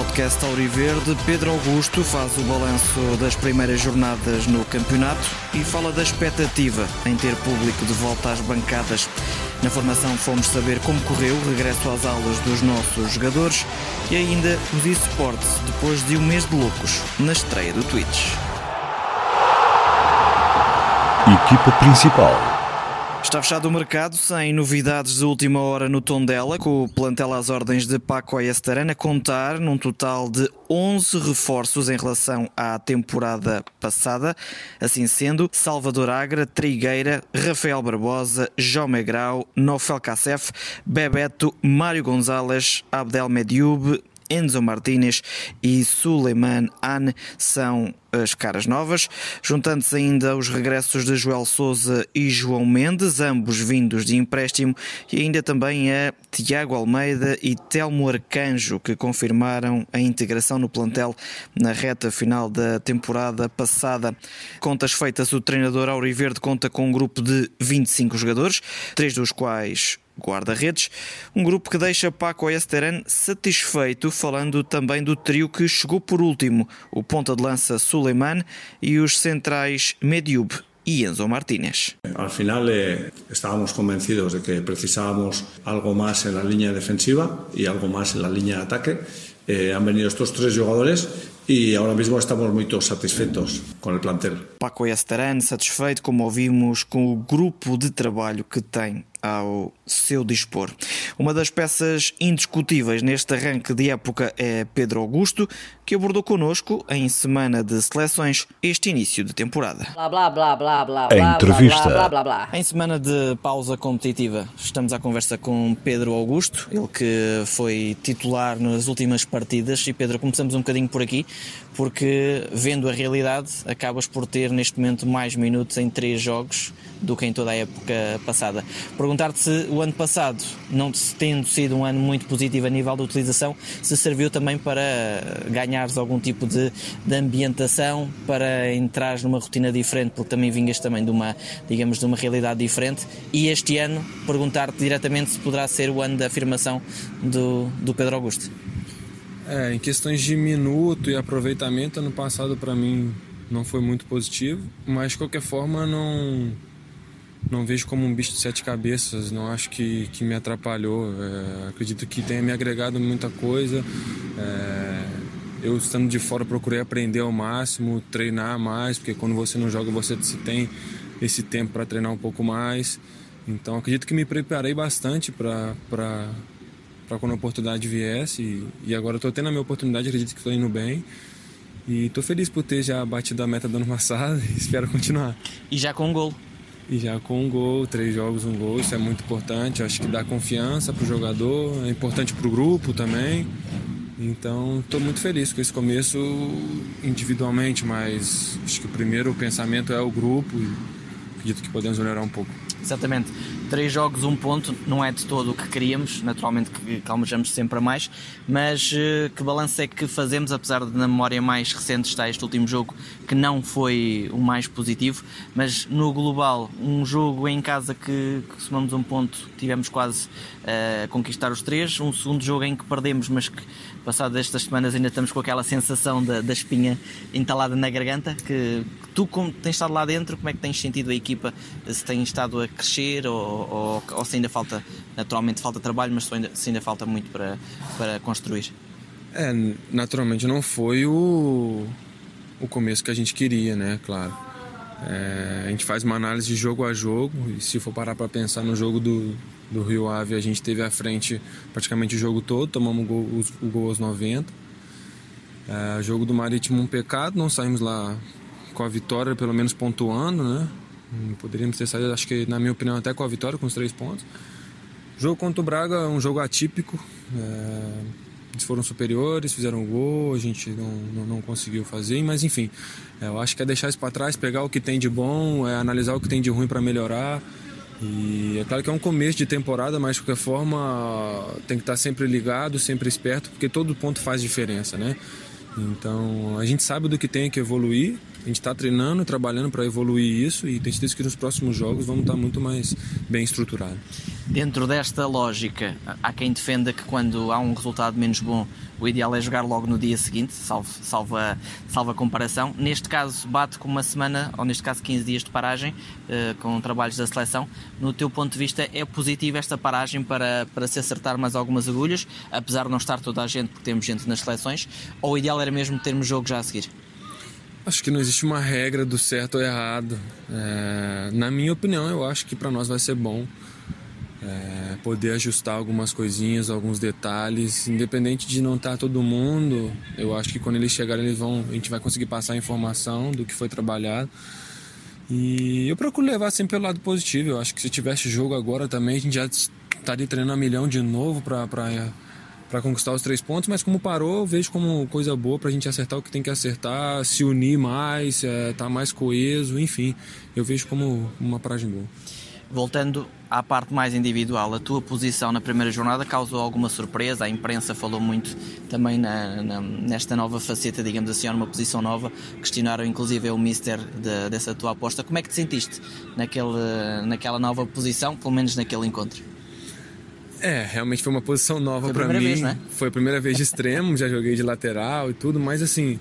Podcast Auriverde, Pedro Augusto faz o balanço das primeiras jornadas no campeonato e fala da expectativa em ter público de volta às bancadas. Na formação fomos saber como correu o regresso às aulas dos nossos jogadores e ainda os eSports depois de um mês de loucos na estreia do Twitch. Equipa principal Está fechado o mercado, sem novidades de última hora no Tondela, com o plantel às ordens de Paco Estarana contar num total de 11 reforços em relação à temporada passada. Assim sendo, Salvador Agra, Trigueira, Rafael Barbosa, João Megrau, Nofel Kassef, Bebeto, Mário Gonzalez, Abdel Medioub, Enzo Martínez e Suleiman An são as caras novas, juntando-se ainda os regressos de Joel Souza e João Mendes, ambos vindos de empréstimo, e ainda também a Tiago Almeida e Telmo Arcanjo, que confirmaram a integração no plantel na reta final da temporada passada. Contas feitas, o treinador Auriverde conta com um grupo de 25 jogadores, três dos quais guarda-redes, um grupo que deixa Paco Esteran satisfeito, falando também do trio que chegou por último, o ponta de lança Suleiman e os centrais Mediub y Enzo Martínez. Al final eh, estábamos convencidos de que precisábamos algo más en la línea defensiva y algo más en la línea de ataque. Eh, han venido estos tres jugadores e agora mesmo estamos muito satisfeitos com o plantel. Paco Esteran satisfeito, como ouvimos, com o grupo de trabalho que tem ao seu dispor. Uma das peças indiscutíveis neste arranque de época é Pedro Augusto, que abordou connosco em semana de seleções este início de temporada. Blá blá blá blá blá. A entrevista. Blá, blá, blá, em semana de pausa competitiva, estamos à conversa com Pedro Augusto, ele que foi titular nas últimas partidas. E Pedro, começamos um bocadinho por aqui, porque vendo a realidade, acabas por ter neste momento mais minutos em três jogos do que em toda a época passada. Perguntar-te se o ano passado, não tendo sido um ano muito positivo a nível de utilização, se serviu também para ganhares algum tipo de, de ambientação, para entrares numa rotina diferente, porque também vinhas também de uma, digamos, de uma realidade diferente. E este ano, perguntar-te diretamente se poderá ser o ano da afirmação do, do Pedro Augusto. É, em questões de minuto e aproveitamento, ano passado para mim não foi muito positivo, mas de qualquer forma não não vejo como um bicho de sete cabeças, não acho que, que me atrapalhou. É, acredito que tenha me agregado muita coisa. É, eu estando de fora procurei aprender ao máximo, treinar mais, porque quando você não joga você tem esse tempo para treinar um pouco mais. Então acredito que me preparei bastante para para quando a oportunidade viesse e, e agora estou tendo a minha oportunidade, acredito que estou indo bem. E estou feliz por ter já batido a meta do ano passado e espero continuar. E já com um gol. E já com um gol, três jogos, um gol, isso é muito importante. Acho que dá confiança para o jogador, é importante para o grupo também. Então, estou muito feliz com esse começo individualmente, mas acho que o primeiro pensamento é o grupo e acredito que podemos melhorar um pouco. Exatamente. Três jogos, um ponto, não é de todo o que queríamos, naturalmente que almejamos sempre a mais, mas uh, que balanço é que fazemos, apesar de na memória mais recente estar este último jogo, que não foi o mais positivo, mas no global, um jogo em casa que, que somamos um ponto, tivemos quase uh, a conquistar os três, um segundo jogo em que perdemos, mas que passado estas semanas ainda estamos com aquela sensação da, da espinha entalada na garganta, que, que tu como tens estado lá dentro, como é que tens sentido a equipa, se tem estado a crescer ou ou, ou se ainda falta, naturalmente falta trabalho, mas se ainda, se ainda falta muito para, para construir? É, naturalmente não foi o, o começo que a gente queria, né? Claro. É, a gente faz uma análise jogo a jogo e se for parar para pensar no jogo do, do Rio Ave, a gente teve à frente praticamente o jogo todo, tomamos o gol, o gol aos 90. É, jogo do Marítimo um pecado, não saímos lá com a vitória, pelo menos pontuando, né? Hum, poderíamos ter saído, acho que, na minha opinião, até com a vitória, com os três pontos. O jogo contra o Braga é um jogo atípico. É... Eles foram superiores, fizeram gol, a gente não, não, não conseguiu fazer, mas enfim, é, eu acho que é deixar isso para trás, pegar o que tem de bom, é analisar o que tem de ruim para melhorar. E é claro que é um começo de temporada, mas de qualquer forma tem que estar sempre ligado, sempre esperto, porque todo ponto faz diferença, né? Então a gente sabe do que tem que evoluir A gente está treinando, trabalhando para evoluir isso e tem certeza que nos próximos jogos vamos estar tá muito mais bem estruturados. Dentro desta lógica, há quem defenda que quando há um resultado menos bom, o ideal é jogar logo no dia seguinte, salvo, a, comparação. Neste caso, bate com uma semana, ou neste caso 15 dias de paragem, uh, com trabalhos da seleção. No teu ponto de vista, é positiva esta paragem para, para se acertar mais algumas agulhas, apesar de não estar toda a gente, porque temos gente nas seleções, ou o ideal era mesmo termos jogo já a seguir? Acho que não existe uma regra do certo ou errado. É, na minha opinião, eu acho que para nós vai ser bom é, poder ajustar algumas coisinhas, alguns detalhes, independente de não estar tá todo mundo. Eu acho que quando eles chegarem, eles vão, a gente vai conseguir passar a informação do que foi trabalhado. E eu procuro levar sempre pelo lado positivo. Eu acho que se tivesse jogo agora também, a gente já estaria treinando a milhão de novo para para conquistar os três pontos, mas como parou, vejo como coisa boa para a gente acertar o que tem que acertar, se unir mais, é, tá mais coeso, enfim, eu vejo como uma paragem boa. Voltando à parte mais individual, a tua posição na primeira jornada causou alguma surpresa? A imprensa falou muito também na, na, nesta nova faceta, digamos assim, numa posição nova. Questionaram inclusive o mister de, dessa tua aposta. Como é que te sentiste naquele, naquela nova posição, pelo menos naquele encontro? É, realmente foi uma posição nova para mim. Vez, né? Foi a primeira vez de extremo, já joguei de lateral e tudo, mas assim,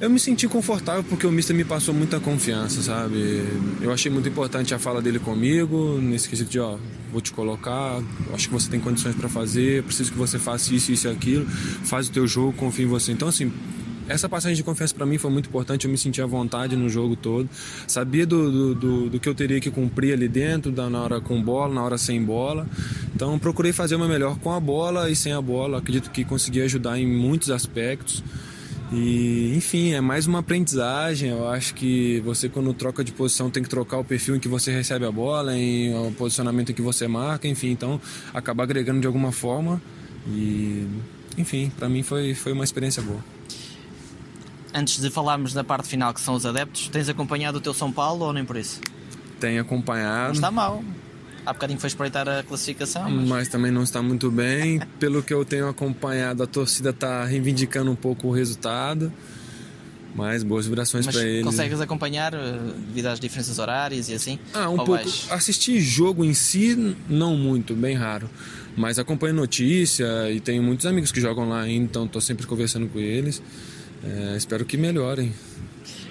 eu me senti confortável porque o Mister me passou muita confiança, sabe? Eu achei muito importante a fala dele comigo, nesse quesito de, ó, vou te colocar, acho que você tem condições para fazer, preciso que você faça isso, isso e aquilo, faz o teu jogo, confio em você. Então, assim, essa passagem de confiança para mim foi muito importante. Eu me senti à vontade no jogo todo. Sabia do, do, do, do que eu teria que cumprir ali dentro, da, na hora com bola, na hora sem bola. Então procurei fazer o meu melhor com a bola e sem a bola. Acredito que consegui ajudar em muitos aspectos. E, enfim, é mais uma aprendizagem. Eu acho que você, quando troca de posição, tem que trocar o perfil em que você recebe a bola, em o posicionamento em que você marca, enfim. Então, acaba agregando de alguma forma. E, enfim, para mim foi, foi uma experiência boa antes de falarmos da parte final, que são os adeptos, tens acompanhado o teu São Paulo ou nem por isso? Tenho acompanhado. Não está mal. Há bocadinho foi espreitar a classificação. Mas... mas... também não está muito bem. Pelo que eu tenho acompanhado, a torcida está reivindicando um pouco o resultado. Mas boas vibrações para eles. Consegues acompanhar eh, devido às diferenças horárias e assim? Ah, um pouco. Vais... Assistir jogo em si, não muito, bem raro. Mas acompanho notícia e tenho muitos amigos que jogam lá ainda, então estou sempre conversando com eles. É, espero que melhorem.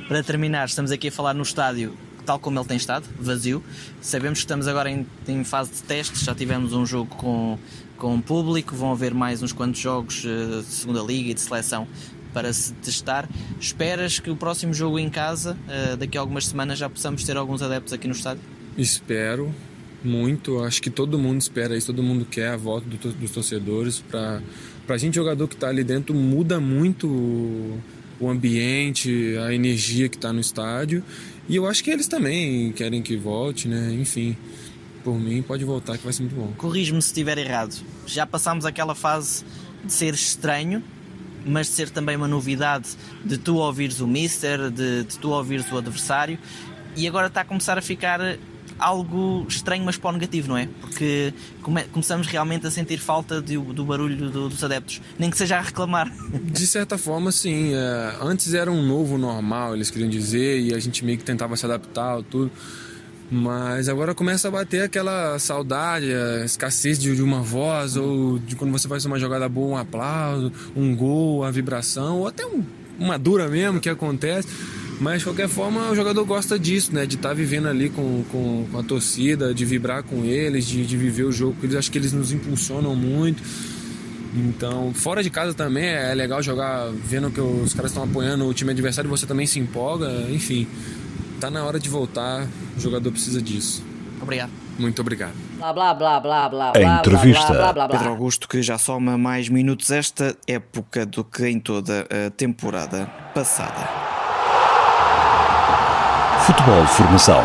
Para terminar, estamos aqui a falar no estádio tal como ele tem estado, vazio. Sabemos que estamos agora em, em, fase de testes, já tivemos um jogo com, com público, vão haver mais uns quantos jogos uh, de segunda liga e de seleção para se testar. Esperas que o próximo jogo em casa, uh, daqui a algumas semanas, já possamos ter alguns adeptos aqui no estádio? Espero muito, acho que todo mundo espera isso, todo mundo quer a volta do, dos torcedores para para a gente jogador que está ali dentro muda muito o ambiente, a energia que está no estádio. E eu acho que eles também querem que volte, né? Enfim, por mim pode voltar que vai ser muito bom. Corrijo-me se estiver errado. Já passámos aquela fase de ser estranho, mas de ser também uma novidade de tu ouvires o mister, de, de tu ouvires o adversário, e agora está a começar a ficar algo estranho, mas para o negativo, não é? Porque come começamos realmente a sentir falta do, do barulho do, dos adeptos, nem que seja a reclamar. De certa forma, sim. É, antes era um novo normal, eles queriam dizer, e a gente meio que tentava se adaptar, tudo. Mas agora começa a bater aquela saudade, a escassez de, uma voz, ou de quando você faz uma jogada boa, um aplauso, um gol, a vibração, ou até um, uma dura mesmo que acontece. Mas de qualquer forma o jogador gosta disso, né? De estar tá vivendo ali com, com, com, a torcida, de vibrar com eles, de, de viver o jogo com eles. Acho que eles nos impulsionam muito. Então, fora de casa também é legal jogar vendo que os caras estão apoiando o time adversário e você também se empolga. Enfim, tá na hora de voltar. O jogador precisa disso. Obrigado. Muito obrigado. Blá blá blá blá blá. A entrevista. Blá, blá, blá, Pedro Augusto que já soma mais minutos esta época do que em toda a temporada passada. Futebol Formação.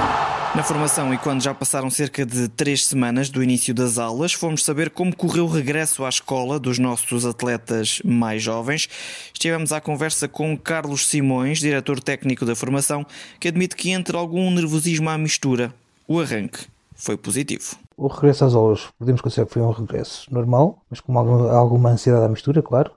Na formação, e quando já passaram cerca de três semanas do início das aulas, fomos saber como correu o regresso à escola dos nossos atletas mais jovens. Estivemos à conversa com Carlos Simões, diretor técnico da formação, que admite que entre algum nervosismo à mistura. O arranque foi positivo. O regresso às aulas, podemos considerar que foi um regresso normal, mas com alguma, ansiedade à mistura, claro.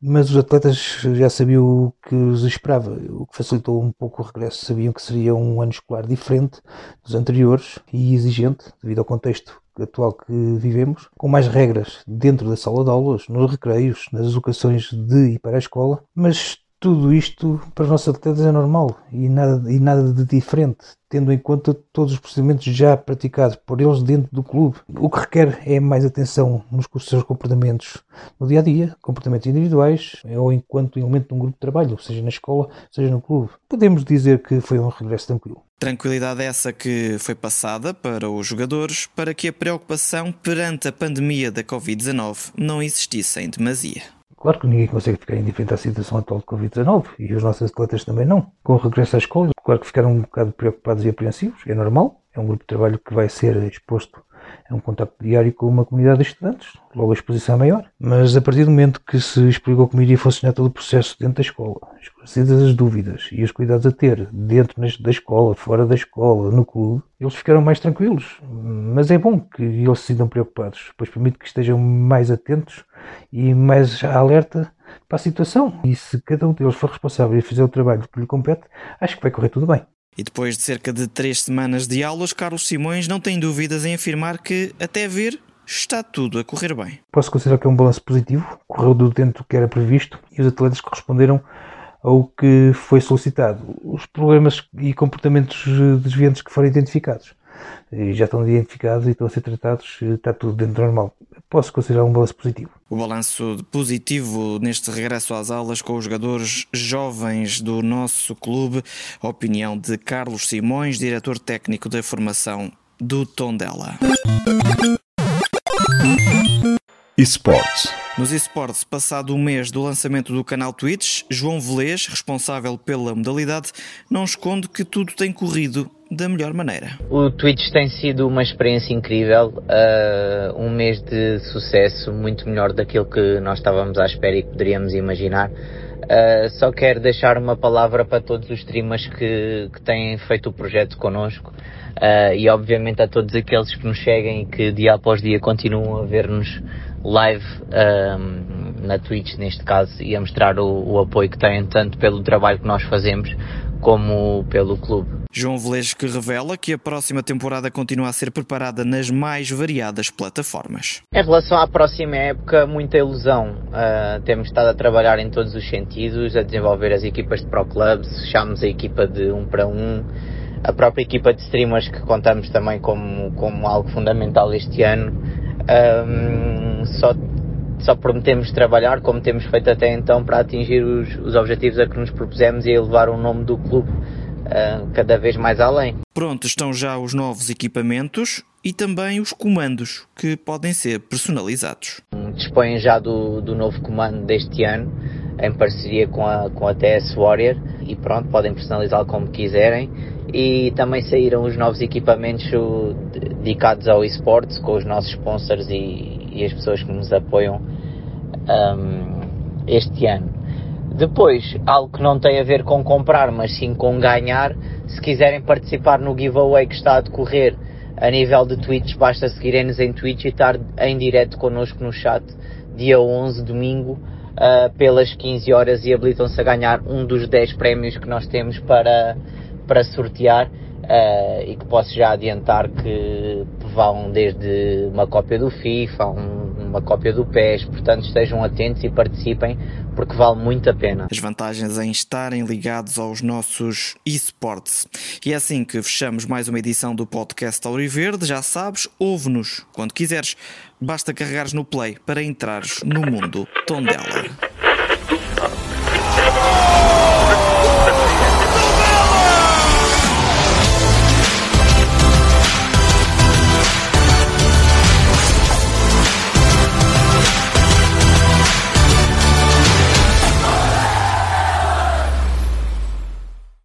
Mas os atletas já sabiam o que os esperava, o que facilitou um pouco o regresso. Sabiam que seria um ano escolar diferente dos anteriores e exigente, devido ao contexto atual que vivemos, com mais regras dentro da sala de aulas, nos recreios, nas educações de e para a escola, mas tudo isto para os nossos atletas é normal e nada, e nada de diferente, tendo em conta todos os procedimentos já praticados por eles dentro do clube. O que requer é mais atenção nos seus comportamentos no dia a dia, comportamentos individuais ou enquanto elemento de um grupo de trabalho, seja na escola, seja no clube. Podemos dizer que foi um regresso tranquilo. Tranquilidade essa que foi passada para os jogadores para que a preocupação perante a pandemia da Covid-19 não existisse em demasia. Claro que ninguém consegue ficar indiferente à situação atual de Covid-19 e os nossos atletas também não. Com o regresso à escola, claro que ficaram um bocado preocupados e apreensivos, é normal. É um grupo de trabalho que vai ser exposto é um contacto diário com uma comunidade de estudantes, logo a exposição é maior. Mas a partir do momento que se explicou como iria funcionar todo o processo dentro da escola, esclarecidas as dúvidas e os cuidados a ter dentro da escola, fora da escola, no clube, eles ficaram mais tranquilos. Mas é bom que eles se sintam preocupados, pois permite que estejam mais atentos e mais alerta para a situação. E se cada um deles for responsável e fizer o trabalho que lhe compete, acho que vai correr tudo bem. E depois de cerca de três semanas de aulas, Carlos Simões não tem dúvidas em afirmar que, até ver, está tudo a correr bem. Posso considerar que é um balanço positivo, correu do dentro do que era previsto e os atletas corresponderam ao que foi solicitado. Os problemas e comportamentos desviantes que foram identificados já estão identificados e estão a ser tratados, está tudo dentro do normal. Posso considerar um balanço positivo. O balanço positivo neste regresso às aulas com os jogadores jovens do nosso clube, a opinião de Carlos Simões, diretor técnico da formação do Tondela. Esportes. Nos esportes, passado o mês do lançamento do canal Twitch, João Velez, responsável pela modalidade, não esconde que tudo tem corrido da melhor maneira. O Twitch tem sido uma experiência incrível, uh, um mês de sucesso muito melhor daquilo que nós estávamos à espera e poderíamos imaginar. Uh, só quero deixar uma palavra para todos os streamers que, que têm feito o projeto connosco uh, e obviamente a todos aqueles que nos seguem e que dia após dia continuam a ver-nos live na Twitch neste caso e a mostrar o, o apoio que têm tanto pelo trabalho que nós fazemos como pelo clube. João Velez que revela que a próxima temporada continua a ser preparada nas mais variadas plataformas. Em relação à próxima época, muita ilusão. Uh, temos estado a trabalhar em todos os sentidos, a desenvolver as equipas de Pro Clubs, fechámos a equipa de 1 um para 1, um, a própria equipa de streamers que contamos também como, como algo fundamental este ano. Um, só só prometemos trabalhar como temos feito até então para atingir os, os objetivos a que nos propusemos e elevar o nome do clube uh, cada vez mais além. Pronto, estão já os novos equipamentos e também os comandos que podem ser personalizados. Dispõem já do, do novo comando deste ano em parceria com a, com a TS Warrior e pronto, podem personalizá-lo como quiserem e também saíram os novos equipamentos dedicados ao esportes com os nossos sponsors e, e as pessoas que nos apoiam um, este ano. Depois, algo que não tem a ver com comprar, mas sim com ganhar, se quiserem participar no giveaway que está a decorrer a nível de Twitch, basta seguirem-nos em Twitch e estar em direto connosco no chat, dia 11, domingo, uh, pelas 15 horas e habilitam-se a ganhar um dos 10 prémios que nós temos para, para sortear. Uh, e que posso já adiantar que vão desde uma cópia do FIFA, um, uma cópia do PES, portanto estejam atentos e participem porque vale muito a pena. As vantagens em estarem ligados aos nossos esportes. E é assim que fechamos mais uma edição do podcast Auriverde, já sabes, ouve-nos quando quiseres, basta carregares no play para entrares no mundo Tondela.